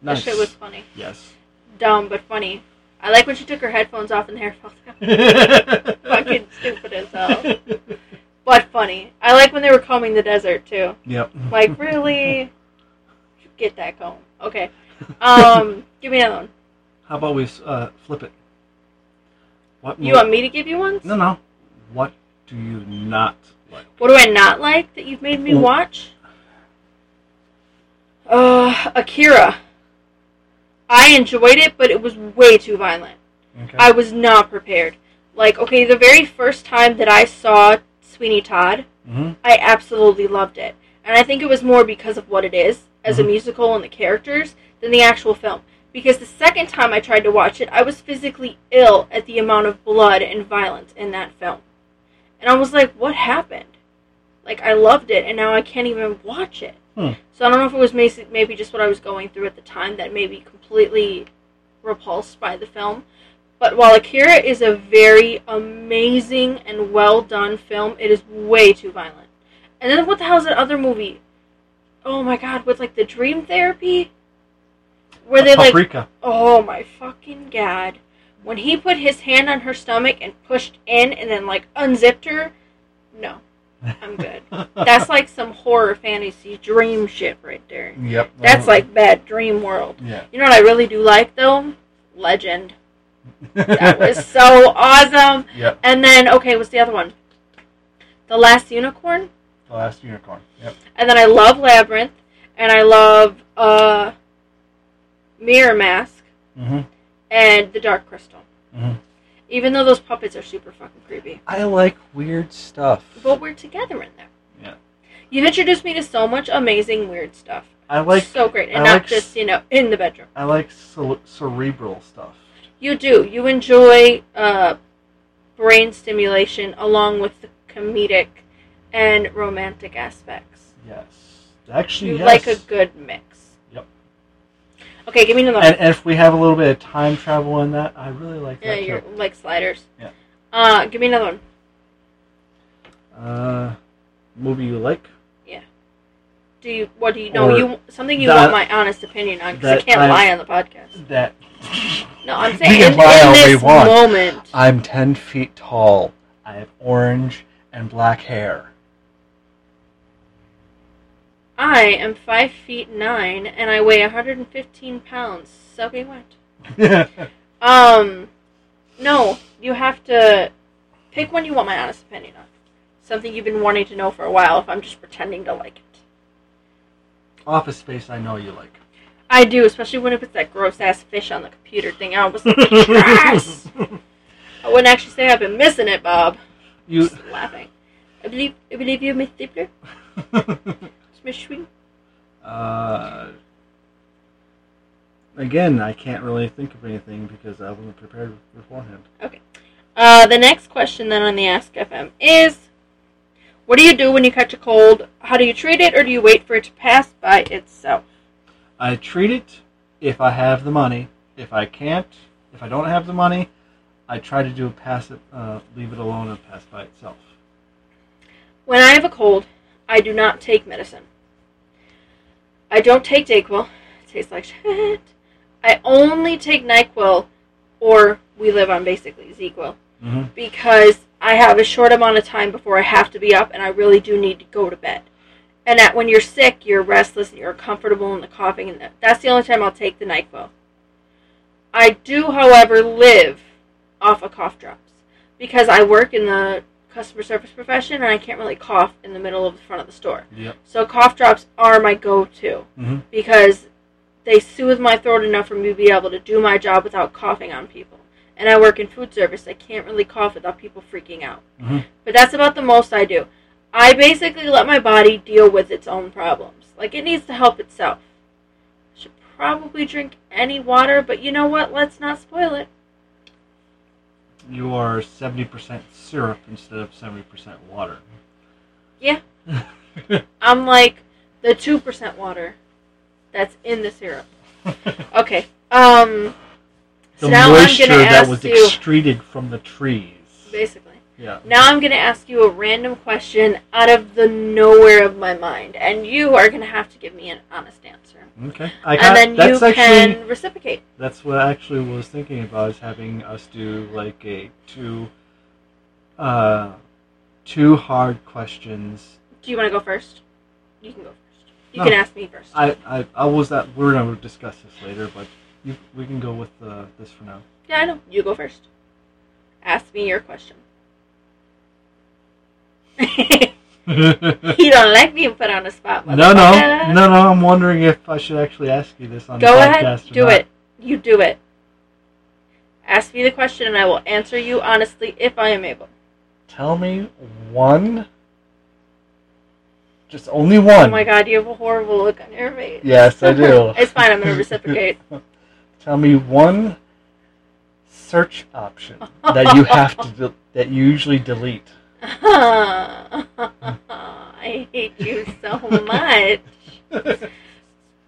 That shit was funny. yes. Dumb but funny. I like when she took her headphones off and the hair fell down. Fucking stupid as hell. But funny. I like when they were combing the desert too. Yep. Like really get that comb. Okay. Um give me another one. How about we uh, flip it? What You want me to give you ones? No, no. What do you not like? What do I not like that you've made me watch? Uh Akira. I enjoyed it, but it was way too violent. Okay. I was not prepared. Like, okay, the very first time that I saw Sweeney Todd, hmm I absolutely loved it. And I think it was more because of what it is as a Mhm. musical and the characters than the actual film. Because the second time I tried to watch it, I was physically ill at the amount of blood and violence in that film. And I was like, what happened? Like, I loved it, and now I can't even watch it. Hmm. So I don't know if it was maybe just what I was going through at the time that made me completely repulsed by the film. But while Akira is a very amazing and well done film, it is way too violent. And then what the hell is that other movie? Oh my god, with like the dream therapy? Where they like. Oh my fucking god. When he put his hand on her stomach and pushed in and then like unzipped her, no. I'm good. That's like some horror fantasy dream shit right there. Yep. That's like bad dream world. Yeah. You know what I really do like though? Legend. That was so awesome. Yep. And then okay, what's the other one? The Last Unicorn. The last unicorn. Yep. And then I love Labyrinth, and I love uh, Mirror Mask hmm and The Dark Crystal. Mhm. Even though those puppets are super fucking creepy, I like weird stuff. but we're together in there. Yeah. You've introduced me to so much amazing weird stuff. I like. so great, and I not like just you know in the bedroom. I like cere- cerebral stuff. You do. You enjoy uh, brain stimulation along with the comedic and romantic aspects. Yes. Actually, You yes. like a good mix. Okay, give me another. And, and if we have a little bit of time travel in that, I really like Yeah, that Yeah, you're like sliders. Yeah. Uh, give me another one. Uh, movie you like? Yeah. Do you? What do you know? You something you that- want my honest opinion on? Because I can't I- lie on the podcast. That. No, I'm saying in, lie in this want. moment. I'm 10 feet tall. I have orange and black hair. I am five feet nine and I weigh 115 pounds, soaking wet. Um, no, you have to pick one you want my honest opinion on. Something you've been wanting to know for a while. If I'm just pretending to like it, Office Space, I know you like. I do, especially when it puts that gross ass fish on the computer thing. I was like, yes. I wouldn't actually say I've been missing it, Bob. you. Just laughing. I believe, I believe you, Miss Stapler. Schwing. uh, again, I can't really think of anything because I wasn't prepared beforehand. Okay. Uh, the next question then on the Ask FM is, what do you do when you catch a cold? How do you treat it, or do you wait for it to pass by itself? I treat it if I have the money. If I can't, if I don't have the money, I try to do a pass it, uh, leave it alone and pass by itself. When I have a cold, I do not take medicine. I don't take Dayquil. It tastes like shit. I only take NyQuil, or we live on basically ZzzQuil, Mm-hmm. because I have a short amount of time before I have to be up, and I really do need to go to bed. And that when you're sick, you're restless, and you're uncomfortable, and the coughing, and that, that's the only time I'll take the NyQuil. I do, however, live off of cough drops because I work in the customer service profession, and I can't really cough in the middle of the front of the store. Yep. So cough drops are my go-to hmm because they soothe my throat enough for me to be able to do my job without coughing on people. And I work in food service. I can't really cough without people freaking out. hmm But that's about the most I do. I basically let my body deal with its own problems. Like it needs to help itself. Should probably drink any water, but you know what? Let's not spoil it. You are seventy percent syrup instead of seventy percent water. Yeah. I'm like the two percent water that's in the syrup. Okay. Um. the So now I'm moisture gonna that ask was you, extruded from the trees. basically. Yeah. Now I'm gonna ask you a random question out of the nowhere of my mind, and you are gonna have to give me an honest answer. Okay. I and then you that's actually can reciprocate. that's what I actually was thinking about is having us do like a two uh two hard questions. Do you want to go first? You can go first. You No. can ask me first. I I, I was that we're gonna discuss this later, but you we can go with uh, this for now. yeah, I know. You go first. Ask me your question. no, you don't like being put on the spot. no, no, motherfucker. no. I'm wondering if I should actually ask you this on Go the ahead. podcast. or Do not. it. You do it. Ask me the question, and I will answer you honestly if I am able. Tell me one. Just only one. Oh my god, you have a horrible look on your face. Yes, I do. it's fine. I'm gonna reciprocate. Tell me one search option that you have to de- that you usually delete. I hate you so much.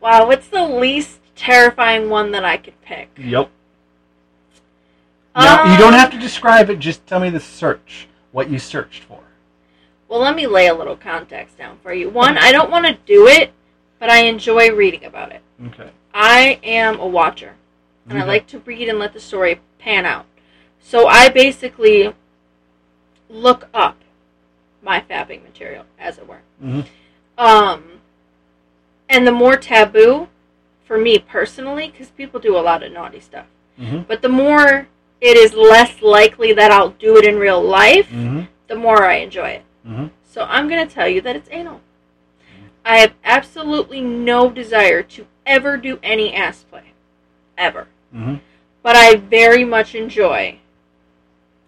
Wow, what's the least terrifying one that I could pick? Yep. Now, you don't Um, have to describe it. Just tell me the search. What you searched for. Well, let me lay a little context down for you. One, I don't want to do it, but I enjoy reading about it. Okay. I am a watcher, and I like to read and let the story pan out. So I basically look up my fapping material, as it were. Mhm. Um, and the more taboo, for me personally, because people do a lot of naughty stuff, Mm-hmm. but the more it is less likely that I'll do it in real life, Mm-hmm. the more I enjoy it. Mm-hmm. So I'm going to tell you that it's anal. I have absolutely no desire to ever do any ass play. Ever. Mm-hmm. But I very much enjoy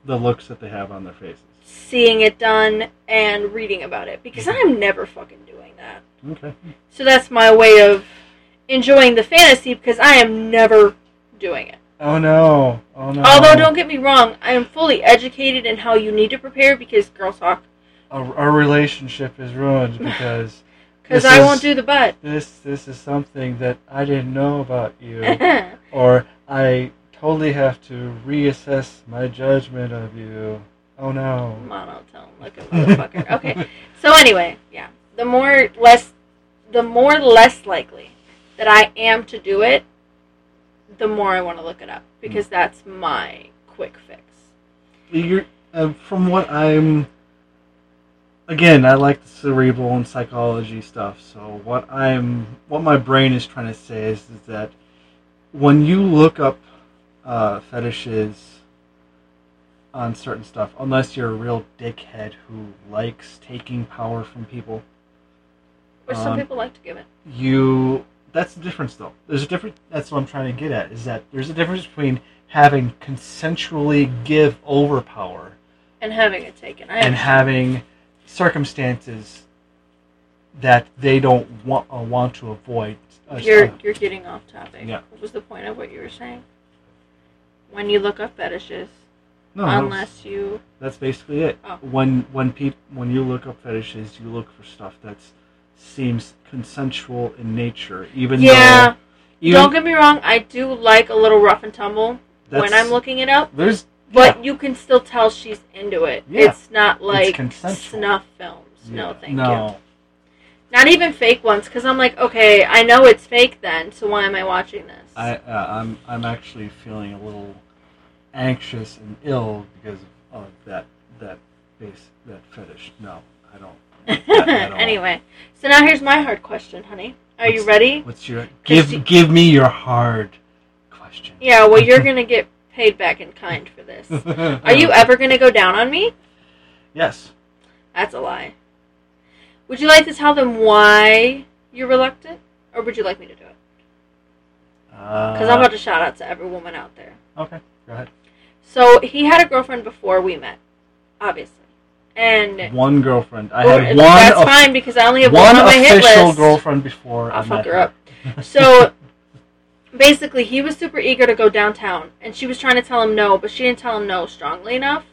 The looks that they have on their faces. Seeing it done and reading about it because I'm never fucking doing that. Okay. So that's my way of enjoying the fantasy because I am never doing it. Oh no. Oh no. Although, don't get me wrong, I am fully educated in how you need to prepare because girl talk. Our, our relationship is ruined because Because I is- won't do the butt. this this is something that I didn't know about you, or I totally have to reassess my judgment of you. Oh no. monotone looking motherfucker. Okay. So anyway, yeah. The more less the more less likely that I am to do it, the more I want to look it up because that's my quick fix. You're, uh, from what I'm again i like the cerebral and psychology stuff so what i'm what my brain is trying to say is, is that when you look up uh, fetishes on certain stuff unless you're a real dickhead who likes taking power from people Which some Um, people like to give it. you that's the difference though there's a difference that's what i'm trying to get at is that there's a difference between having consensually give over power And having it taken. I and having circumstances that they don't want uh, want to avoid. Uh, you're you're getting off topic. Yeah. What was the point of what you were saying? When you look up fetishes, no, unless you that's basically it. Oh. When when people when you look up fetishes, you look for stuff that seems consensual in nature, even Yeah. though even don't get me wrong, I do like a little rough and tumble when I'm looking it up. There's But yeah, you can still tell she's into it. Yeah. It's not like consensual. snuff films. No, yeah, thank you. no. Not even fake ones, because I'm like, okay, I know it's fake then, so why am I watching this? I uh, I'm I'm actually feeling a little anxious and ill because of that that base that fetish. No, I don't. Anyway, so now here's my hard question, honey. Are you ready? What's your give? you- give me your hard question. Yeah, well, you're gonna get paid back in kind for this. Are you ever gonna go down on me? Yes. That's a lie. Would you like to tell them why you're reluctant, or would you like me to do it? Uh, because Because I'm about to shout out to every woman out there. Okay, go ahead. So he had a girlfriend before we met, obviously, and One girlfriend. I had one. that's of- fine because I only have one one, on my hit official list. girlfriend before I I'll fuck met her up. So basically, he was super eager to go downtown, and she was trying to tell him no, but she didn't tell him no strongly enough,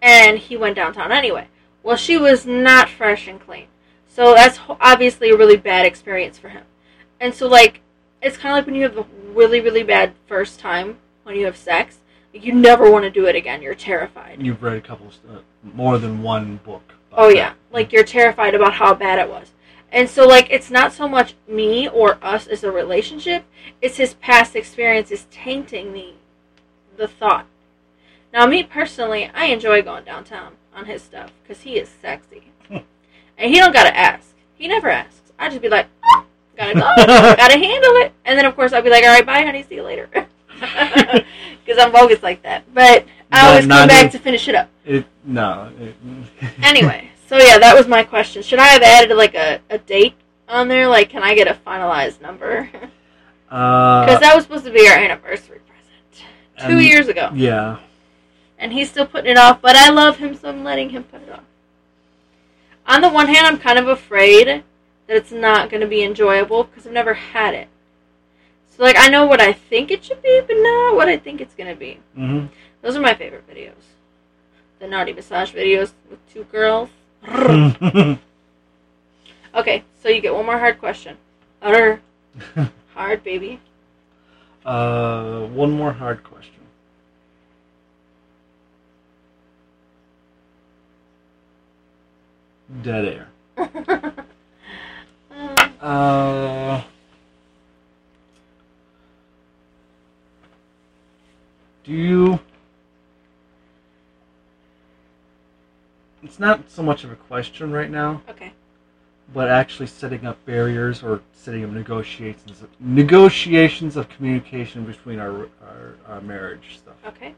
and he went downtown anyway. Well, she was not fresh and clean, so that's obviously a really bad experience for him. And so, like, it's kind of like when you have a really, really bad first time when you have sex. You never want to do it again. You're terrified. You've read a couple, uh, more than one book. Oh that. yeah, like you're terrified about how bad it was. And so like it's not so much me or us as a relationship, it's his past experiences tainting the the thought. Now me personally, I enjoy going downtown on his stuff cuz he is sexy. and he don't got to ask. He never asks. I just be like, "Oh, "Got to go. got to handle it." And then of course I'll be like, "All right, bye honey, see you later." Cuz I'm bogus like that. But I always come back to finish it up It no. It, anyway, so yeah, that was my question. Should I have added like a, a date on there? Like, can I get a finalized number? Because uh, that was supposed to be our anniversary present two Um, years ago, yeah. and he's still putting it off. But I love him, so I'm letting him put it off. On the one hand, I'm kind of afraid that it's not going to be enjoyable because I've never had it. So like, I know what I think it should be, but not what I think it's going to be. hmm Those are my favorite videos. The naughty massage videos with two girls. Okay, so you get one more hard question. Hard, baby. uh, one more hard question. Dead air. Uh, Uh, do you? It's not so much of a question right now, okay. but actually setting up barriers or setting up negotiations negotiations of communication between our our, our marriage stuff. Okay.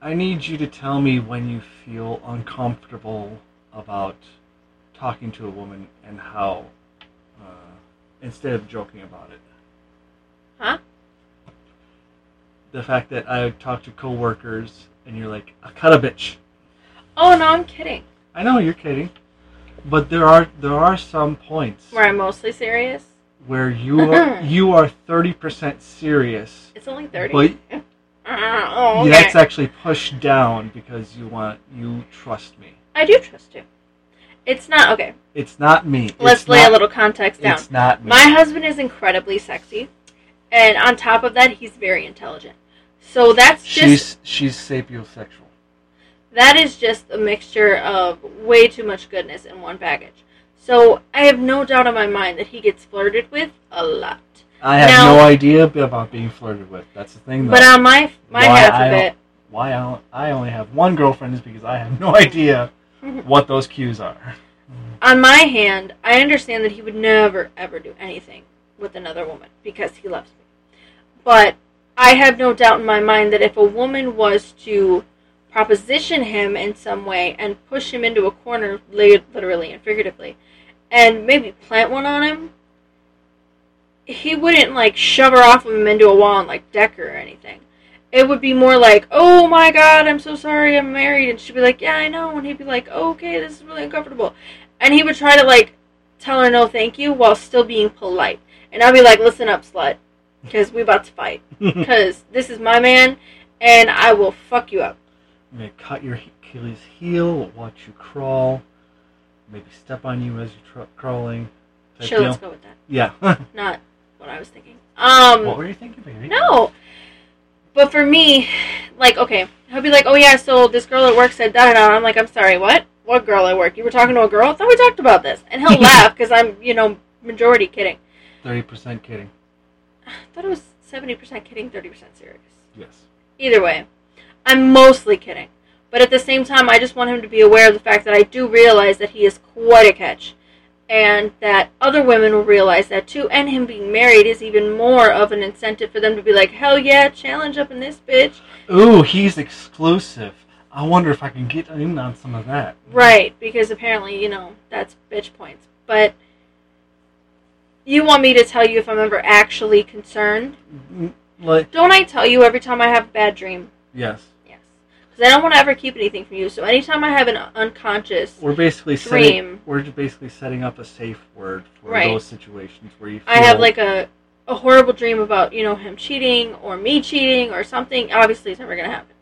I need you to tell me when you feel uncomfortable about talking to a woman and how, uh, instead of joking about it. Huh? The fact that I talk to coworkers and you're like, I cut a bitch. Oh no, I'm kidding. I know you're kidding, but there are there are some points Where I'm mostly serious. where you are you are thirty percent serious, It's only thirty. but oh, okay. that's actually pushed down because you want you trust me. I do trust you. It's not okay. It's not me. Let's It's lay not- a little context down. It's not me. My husband is incredibly sexy, and on top of that, he's very intelligent. So that's just she's she's sapiosexual. that is just a mixture of way too much goodness in one package. So I have no doubt in my mind that he gets flirted with a lot. I have Now- no idea about being flirted with. That's the thing, though. But on my my Why half I of it, Why I I only have one girlfriend is because I have no idea what those cues are. on my hand, I understand that he would never ever do anything with another woman because he loves me. But I have no doubt in my mind that if a woman was to proposition him in some way and push him into a corner, literally and figuratively, and maybe plant one on him, he wouldn't like shove her off of him into a wall and like deck her or anything. It would be more like, "Oh my God, I'm so sorry, I'm married," and she'd be like, "Yeah, I know," and he'd be like, "Okay, this is really uncomfortable," and he would try to like tell her no, thank you, while still being polite, and I'll be like, "Listen up, slut, because we about to fight, because this is my man, and I will fuck you up." I'm gonna cut your Achilles heel, watch you crawl, maybe step on you as you're tr- crawling. Sure, deal. let's go with that. Yeah. Not what I was thinking. Um, what were you thinking, baby? No. But for me, like, okay, he'll be like, oh yeah, so this girl at work said da da da. I'm like, I'm sorry, what? What girl at work? You were talking to a girl? I thought we talked about this. And he'll laugh because I'm, you know, majority kidding. Thirty percent kidding. I thought it was 70% kidding, 30% serious. Yes. Either way, I'm mostly kidding. But at the same time, I just want him to be aware of the fact that I do realize that he is quite a catch. and that other women will realize that too. And him being married is even more of an incentive for them to be like, hell yeah, challenge up in this bitch. Ooh, he's exclusive. I wonder if I can get in on some of that. Right, because apparently, you know, that's bitch points. But you want me to tell you if I'm ever actually concerned? Mm, Like, Don't I tell you every time I have a bad dream? yes. Yes. Because I don't want to ever keep anything from you. So anytime I have an unconscious, We're basically Dream. setting. We're just basically setting up a safe word for Right. those situations where you. Feel, I have like a a horrible dream about you know him cheating or me cheating or something. Obviously, it's never gonna happen.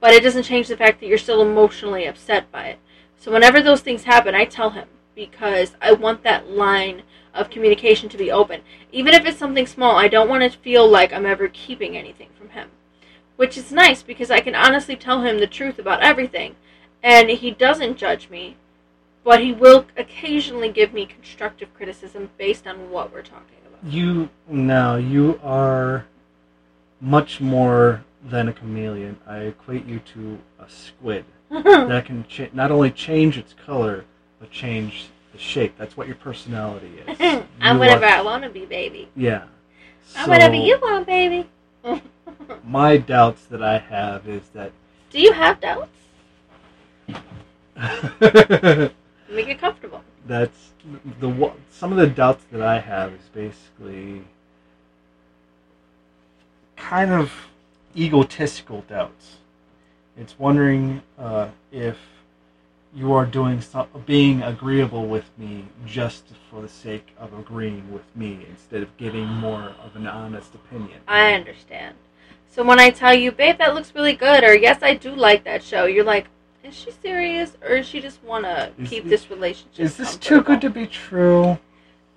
But it doesn't change the fact that you're still emotionally upset by it. So whenever those things happen, I tell him because I want that line of communication to be open. Even if it's something small, I don't want to feel like I'm ever keeping anything from him. Which is nice because I can honestly tell him the truth about everything. And he doesn't judge me, but he will occasionally give me constructive criticism based on what we're talking about. You now you are much more than a chameleon. I equate you to a squid that can cha- not only change its color but change the shape. That's what your personality is. I'm whatever are- I want to be, baby. Yeah. I'm whatever you want, baby. My doubts that I have is that Do you have doubts? Make it comfortable. that's the some of the doubts that I have is basically kind of egotistical doubts. It's wondering uh, if you are doing some, being agreeable with me just for the sake of agreeing with me instead of getting more of an honest opinion. I understand. So when I tell you, babe, that looks really good, or yes, I do like that show, you're like, is she serious, or does she just want to Is keep it- this relationship? Is this too good to be true?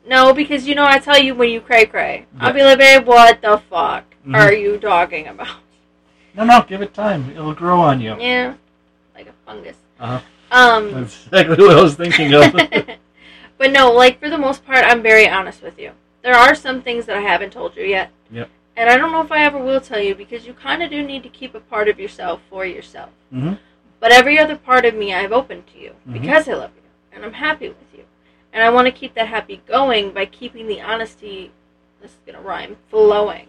No, because you know I tell you when you cray cray. I'll be like, babe, what the fuck Mhm. are you talking about? No, no, give it time. It'll grow on you. Yeah, like a fungus. Uh-huh. Um, That's exactly what I was thinking of. but no, like for the most part, I'm very honest with you. There are some things that I haven't told you yet. Yep. And I don't know if I ever will tell you because you kind of do need to keep a part of yourself for yourself. hmm But every other part of me I've opened to you Mhm. because I love you and I'm happy with you. And I want to keep that happy going by keeping the honesty, this is going to rhyme, flowing.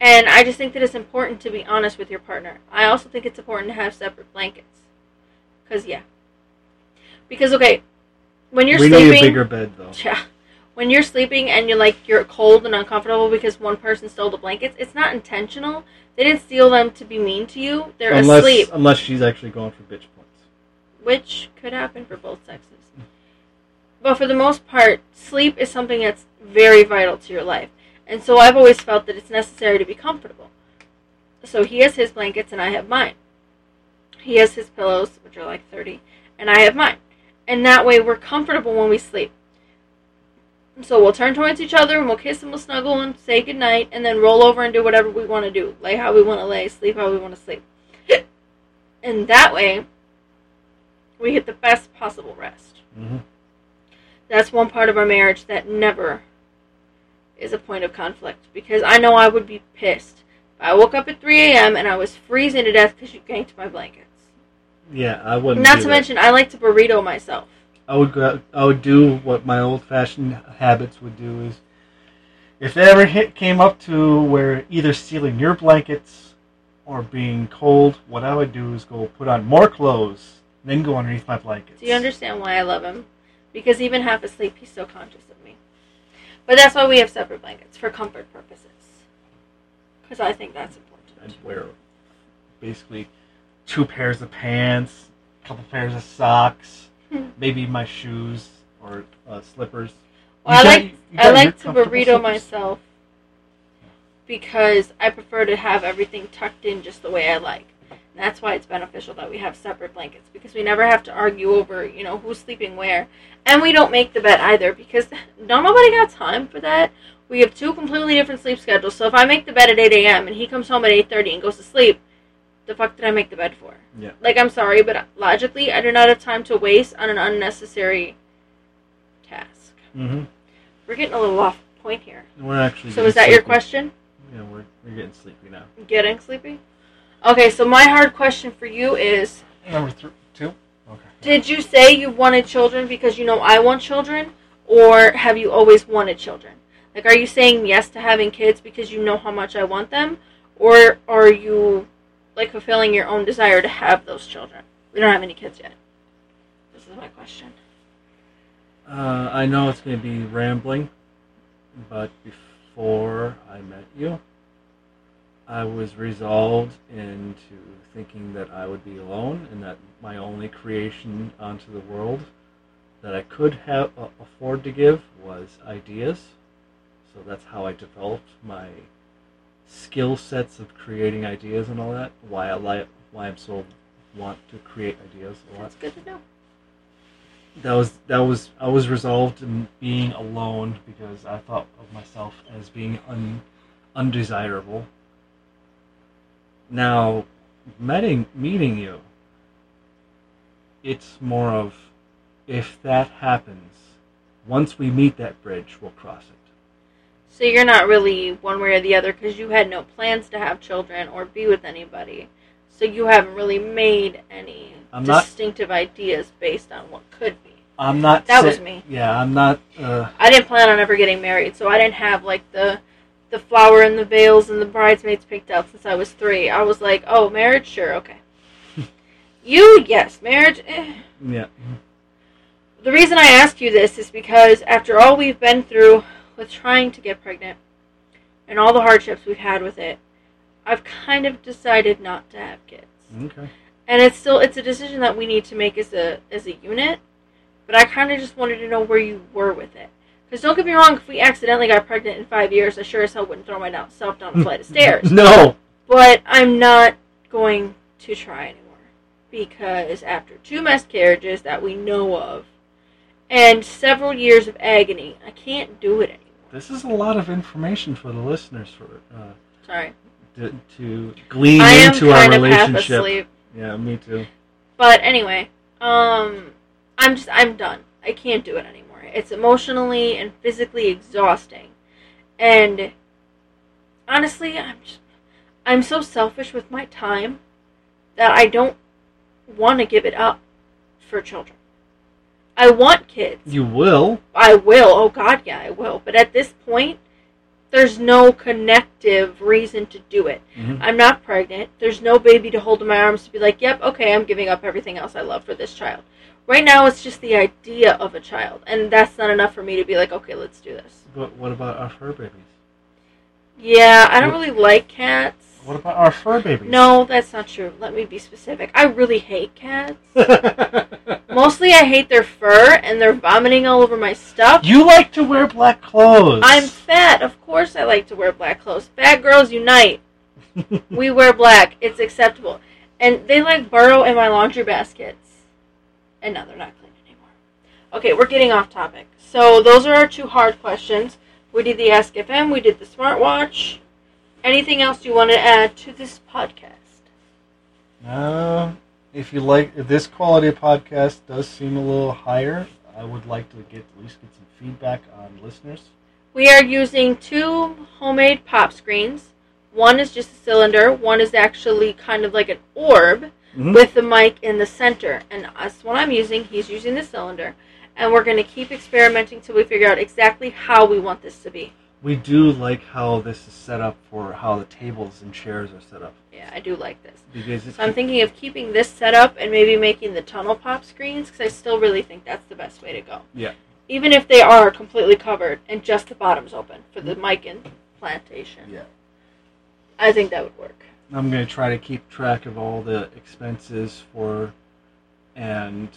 And I just think that it's important to be honest with your partner. I also think it's important to have separate blankets. Because, yeah. Because, okay, when you're we sleeping. need a bigger bed, though. Yeah. When you're sleeping and you're like you're cold and uncomfortable because one person stole the blankets, it's not intentional. They didn't steal them to be mean to you. They're unless, asleep, unless she's actually going for bitch points. which could happen for both sexes. But for the most part, sleep is something that's very vital to your life. And so I've always felt that it's necessary to be comfortable. So he has his blankets and I have mine. He has his pillows, which are like 30, and I have mine. And that way we're comfortable when we sleep. So we'll turn towards each other and we'll kiss and we'll snuggle and say goodnight and then roll over and do whatever we want to do. Lay how we want to lay, sleep how we want to sleep. and that way, we get the best possible rest. hmm That's one part of our marriage that never is a point of conflict because I know I would be pissed. If I woke up at 3 a.m. and I was freezing to death because you ganked my blankets. Yeah, I wouldn't. Not to that. mention, I like to burrito myself. I would go, I would do what my old-fashioned habits would do is, if it ever hit came up to where either stealing your blankets or being cold, what I would do is go put on more clothes, then go underneath my blankets. Do you understand why I love him? Because even half asleep, he's still conscious of me. But that's why we have separate blankets for comfort purposes. Because I think that's important. wear basically two pairs of pants, a couple pairs of socks, Hmm. maybe my shoes or uh, slippers. Well, I got- like I like to burrito slippers? myself because I prefer to have everything tucked in just the way I like. And that's why it's beneficial that we have separate blankets because we never have to argue over, you know, who's sleeping where. And we don't make the bed either because don't nobody got time for that. We have two completely different sleep schedules. So if I make the bed at 8 a.m. and he comes home at 8:30 and goes to sleep, the fuck did I make the bed for? Yeah. Like I'm sorry, but logically, I do not have time to waste on an unnecessary task. Mm-hmm. We're getting a little off point here. We're actually. So is that your question? Yeah, we're, we're getting sleepy now. Getting sleepy? Okay, so my hard question for you is Number th- two. Okay. Did you say you wanted children because you know I want children? or have you always wanted children? Like, are you saying yes to having kids because you know how much I want them, or are you like fulfilling your own desire to have those children? We don't have any kids yet. This is my question. Uh, I know it's going to be rambling, but before I met you, I was resolved into thinking that I would be alone and that my only creation onto the world that I could have uh, afford to give was ideas. So that's how I developed my skill sets of creating ideas and all that. Why I like why I'm so want to create ideas a lot. That's good to know. That was that was I was resolved in being alone because I thought of myself as being un, undesirable. Now, meeting meeting you, it's more of if that happens, once we meet that bridge, we'll cross it. So you're not really one way or the other because you had no plans to have children or be with anybody. So you haven't really made any I'm not- distinctive ideas based on what could be. I'm not. That was me. Yeah, I'm not. Uh, I didn't plan on ever getting married, so I didn't have like the the flower and the veils and the bridesmaids picked out since I was three. I was like, oh, marriage, sure, okay. you, yes, marriage. Eh. yeah. The reason I ask you this is because after all we've been through with trying to get pregnant and all the hardships we've had with it, I've kind of decided not to have kids. Okay. And it's still it's a decision that we need to make as a as a unit, but I kind of just wanted to know where you were with it. Because don't get me wrong, if we accidentally got pregnant in five years, I sure as hell wouldn't throw myself down a flight of stairs. No. But I'm not going to try anymore. Because after two miscarriages that we know of, and several years of agony, I can't do it anymore. This is a lot of information for the listeners for uh, Sorry. to, to glean I am into our kind of half relationship. asleep. Yeah, me too. But anyway, um, I'm just I'm done. I can't do it anymore. It's emotionally and physically exhausting, and honestly, I'm just, I'm so selfish with my time that I don't want to give it up for children. I want kids. You will. I will. Oh God, yeah, I will. But at this point, there's no connective reason to do it. Mhm. I'm not pregnant. There's no baby to hold in my arms to be like, yep, okay, I'm giving up everything else I love for this child. Right now, it's just the idea of a child, and that's not enough for me to be like, okay, let's do this. But what about our fur babies? Yeah, I don't really like cats. What about our fur babies? No, that's not true. Let me be specific. I really hate cats. Mostly, I hate their fur and they're vomiting all over my stuff. you like to wear black clothes. I'm fat. Of course, I like to wear black clothes. Fat girls unite. we wear black. It's acceptable. And they like burrow in my laundry baskets. And now they're not clean anymore. Okay, we're getting off topic. So those are our two hard questions. We did the Ask FM. We did the smartwatch. Anything else you want to add to this podcast? Uh, if you like, if this quality of podcast does seem a little higher, I would like to get at least get some feedback on listeners. We are using two homemade pop screens. One is just a cylinder. One is actually kind of like an orb. Mhm. with the mic in the center. And that's what I'm using. He's using the cylinder. And we're going to keep experimenting till we figure out exactly how we want this to be. We do like how this is set up for how the tables and chairs are set up Yeah, I do like this. because So I'm thinking of keeping this set up and maybe making the tunnel pop screens because I still really think that's the best way to go. Yeah. Even if they are completely covered and just the bottom's open for the mic and plantation. Yeah. I think that would work. I'm going to try to keep track of all the expenses for and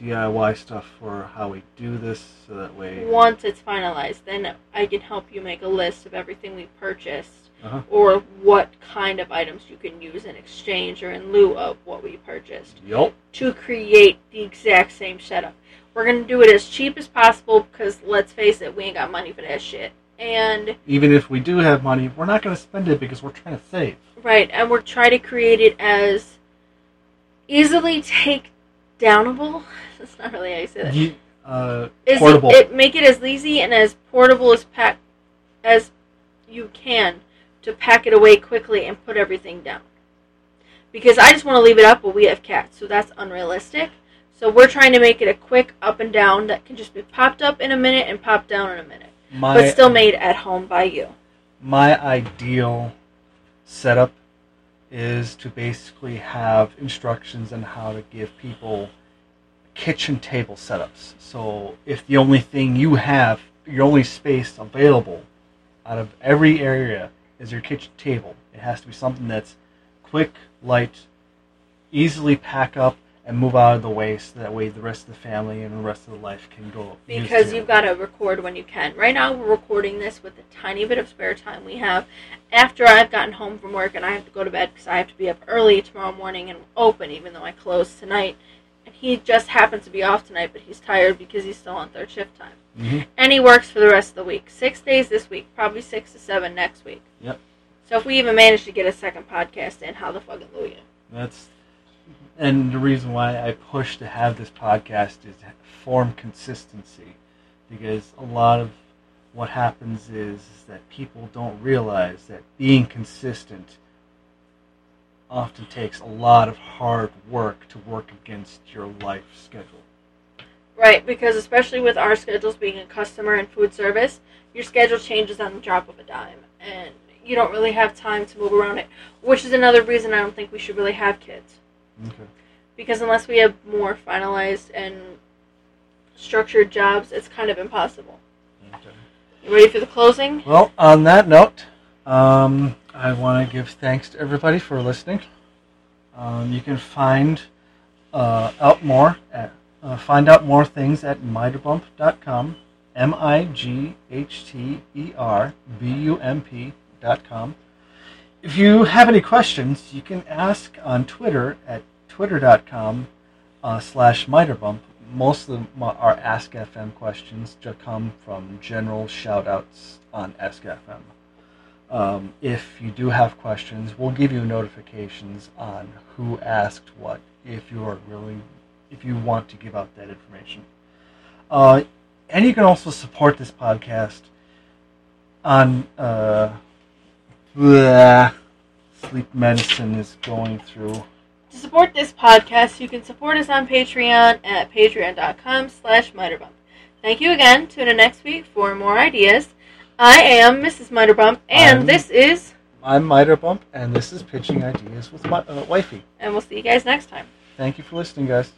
DIY stuff for how we do this so that way. Once it's finalized, then I can help you make a list of everything we purchased Uh-huh. or what kind of items you can use in exchange or in lieu of what we purchased Yup. to create the exact same setup. We're going to do it as cheap as possible because let's face it, we ain't got money for that shit. And Even if we do have money, we're not going to spend it because we're trying to save. right, and we're trying to create it as easily take downable. That's not really how you say that. You, uh, is portable. It, it make it as easy and as portable as pack as you can to pack it away quickly and put everything down. Because I just want to leave it up, but we have cats, so that's unrealistic. So we're trying to make it a quick up and down that can just be popped up in a minute and popped down in a minute, My, but still made at home by you. my ideal setup is to basically have instructions on how to give people kitchen table setups. So if the only thing you have, your only space available out of every area is your kitchen table, it has to be something that's quick, light, easily pack up and move out of the way so that way the rest of the family and the rest of the life can go use Because you've got to record when you can. Right now, we're recording this with the tiny bit of spare time we have after I've gotten home from work and I have to go to bed because I have to be up early tomorrow morning and open, even though I close tonight. And he just happens to be off tonight, but he's tired because he's still on third shift time. Mhm. And he works for the rest of the week. Six days this week, probably six to seven next week. Yep. So if we even manage to get a second podcast in, how the fucking Louie? That's and the reason why I push to have this podcast is to form consistency, because a lot of what happens is, is that people don't realize that being consistent often takes a lot of hard work to work against your life schedule. Right, because especially with our schedules being a customer and food service, your schedule changes on the drop of a dime, and you don't really have time to move around it. Which is another reason I don't think we should really have kids, Okay. because unless we have more finalized and structured jobs, it's kind of impossible. okay. You ready for the closing? Well, on that note, um, I want to give thanks to everybody for listening. Um, you can find uh, out more at uh, find out more things at mighterbump.com, m i g h t e r b u m p dot com. If you have any questions, you can ask on Twitter at twitter.com uh, slash mighterbump. Most of are Ask FM questions come from general shout outs on Ask FM. Um, if you do have questions, we'll give you notifications on who asked what if you are really if you want to give out that information. Uh, and you can also support this podcast on uh, bleh, sleep medicine is going through. To support this podcast, you can support us on Patreon at patreon.com slash mighterbump. Thank you again. Tune in next week for more ideas. I am Mrs. Mighterbump, and I'm- this is, I'm Mighter Bump, and this is Pitching Ideas with my uh, wifey. and we'll see you guys next time. Thank you for listening, guys.